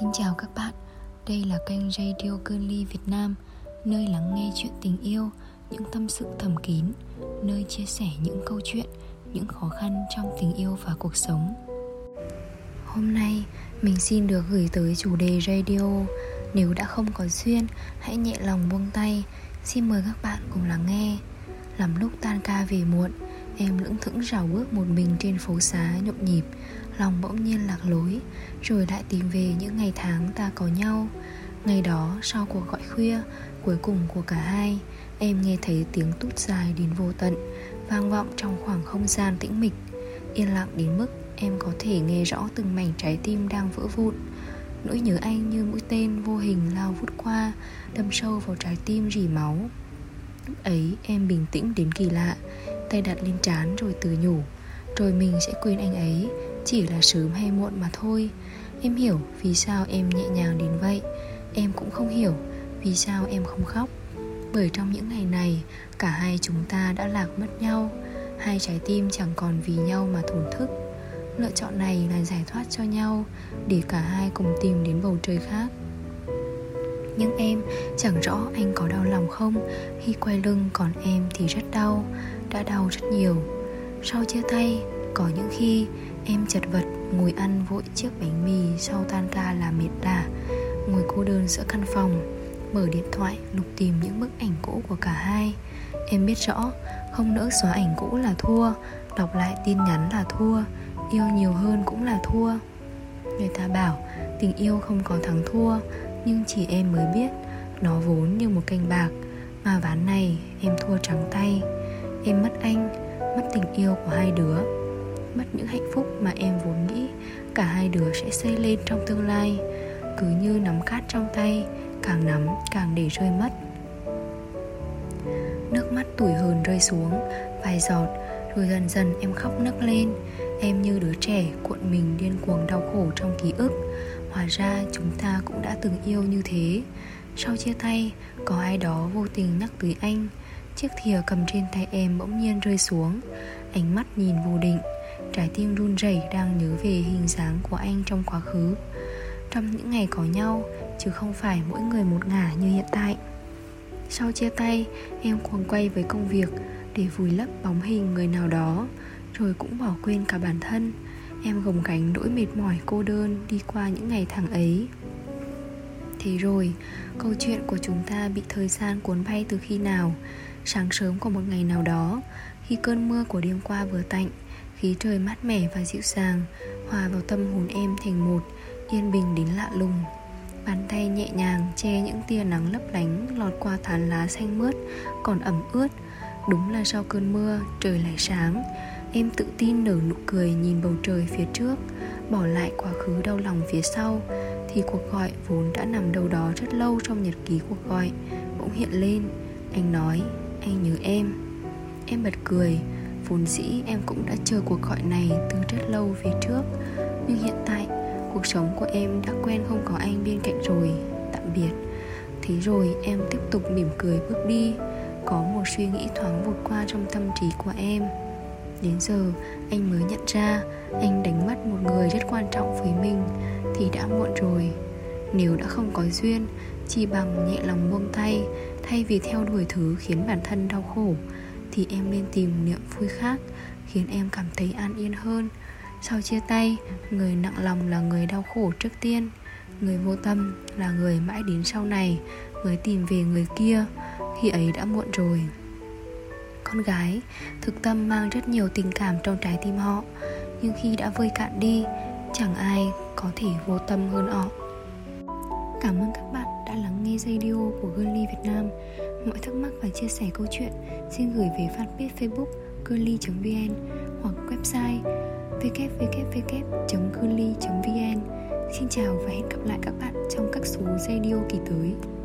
Xin chào các bạn, đây là kênh Radio Girly Việt Nam Nơi lắng nghe chuyện tình yêu, những tâm sự thầm kín Nơi chia sẻ những câu chuyện, những khó khăn trong tình yêu và cuộc sống. Hôm nay mình xin được gửi tới chủ đề radio. Nếu đã không có duyên, hãy nhẹ lòng buông tay. Xin mời các bạn cùng lắng nghe. Làm lúc tan ca về muộn Em lững thững rào bước một mình trên phố xá nhộn nhịp, Lòng bỗng nhiên lạc lối, Rồi lại tìm về những ngày tháng ta có nhau. Ngày đó, sau cuộc gọi khuya, Cuối cùng của cả hai, Em nghe thấy tiếng tút dài đến vô tận, Vang vọng trong khoảng không gian tĩnh mịch. Yên lặng đến mức em có thể nghe rõ từng mảnh trái tim đang vỡ vụn. Nỗi nhớ anh như mũi tên vô hình lao vút qua, Đâm sâu vào trái tim rỉ máu. Lúc ấy, em bình tĩnh đến kỳ lạ Tay đặt lên trán rồi tự nhủ. Rồi mình sẽ quên anh ấy, Chỉ là sớm hay muộn mà thôi. Em hiểu vì sao em nhẹ nhàng đến vậy. Em cũng không hiểu Vì sao em không khóc. Bởi trong những ngày này, Cả hai chúng ta đã lạc mất nhau. Hai trái tim chẳng còn vì nhau mà thổn thức. Lựa chọn này là giải thoát cho nhau, Để cả hai cùng tìm đến bầu trời khác nhưng em chẳng rõ anh có đau lòng không. Khi quay lưng còn em thì rất đau, Đã đau rất nhiều. Sau chia tay, Có những khi em chật vật Ngồi ăn vội chiếc bánh mì Sau tan ca là mệt lạ Ngồi cô đơn giữa căn phòng, Mở điện thoại, lục tìm những bức ảnh cũ của cả hai. Em biết rõ, Không nỡ xóa ảnh cũ là thua, Đọc lại tin nhắn là thua, Yêu nhiều hơn cũng là thua. Người ta bảo, tình yêu không có thắng thua nhưng chỉ em mới biết, Nó vốn như một canh bạc. Mà ván này, em thua trắng tay. Em mất anh, Mất tình yêu của hai đứa. Mất những hạnh phúc mà em vốn nghĩ Cả hai đứa sẽ xây lên trong tương lai. Cứ như nắm cát trong tay, Càng nắm càng để rơi mất. Nước mắt tủi hờn rơi xuống, Vài giọt, Rồi dần dần em khóc nức lên. Em như đứa trẻ cuộn mình điên cuồng đau khổ trong ký ức. Hóa ra chúng ta cũng đã từng yêu như thế. Sau chia tay, Có ai đó vô tình nhắc tới anh. Chiếc thìa cầm trên tay em bỗng nhiên rơi xuống. Ánh mắt nhìn vô định, Trái tim run rẩy đang nhớ về hình dáng của anh trong quá khứ. Trong những ngày có nhau, Chứ không phải mỗi người một ngả như hiện tại. Sau chia tay, Em cuồng quay với công việc Để vùi lấp bóng hình người nào đó, Rồi cũng bỏ quên cả bản thân. Em gồng gánh nỗi mệt mỏi cô đơn đi qua những ngày tháng ấy. Thế rồi, câu chuyện của chúng ta bị thời gian cuốn bay từ khi nào? Sáng sớm của một ngày nào đó Khi cơn mưa của đêm qua vừa tạnh Khí trời mát mẻ và dịu dàng Hòa vào tâm hồn em thành một Yên bình đến lạ lùng. Bàn tay nhẹ nhàng che những tia nắng lấp lánh Lọt qua tán lá xanh mướt Còn ẩm ướt. Đúng là sau cơn mưa trời lại sáng. Em tự tin nở nụ cười nhìn bầu trời phía trước, Bỏ lại quá khứ đau lòng phía sau. Thì cuộc gọi vốn đã nằm đâu đó rất lâu trong nhật ký cuộc gọi, Bỗng hiện lên. Anh nói, anh nhớ em. Em bật cười, Vốn dĩ em cũng đã chờ cuộc gọi này từ rất lâu về trước. Nhưng hiện tại, Cuộc sống của em đã quen không có anh bên cạnh rồi, Tạm biệt. Thế rồi em tiếp tục mỉm cười bước đi. Có một suy nghĩ thoáng vụt qua trong tâm trí của em. Đến giờ, anh mới nhận ra Anh đánh mất một người rất quan trọng với mình Thì đã muộn rồi. Nếu đã không có duyên, Chỉ bằng nhẹ lòng buông tay, Thay vì theo đuổi thứ khiến bản thân đau khổ, Thì em nên tìm niệm vui khác, Khiến em cảm thấy an yên hơn. Sau chia tay, Người nặng lòng là người đau khổ trước tiên, Người vô tâm là người mãi đến sau này Mới tìm về người kia. Khi ấy đã muộn rồi con gái. Thực tâm mang rất nhiều tình cảm trong trái tim họ. Nhưng khi đã vơi cạn đi, chẳng ai có thể vô tâm hơn họ. Cảm ơn các bạn đã lắng nghe radio của girly việt nam. Mọi thắc mắc và chia sẻ câu chuyện, xin gửi về fanpage facebook girly.vn hoặc website www.girly.vn Xin chào và hẹn gặp lại các bạn trong các số radio kỳ tới.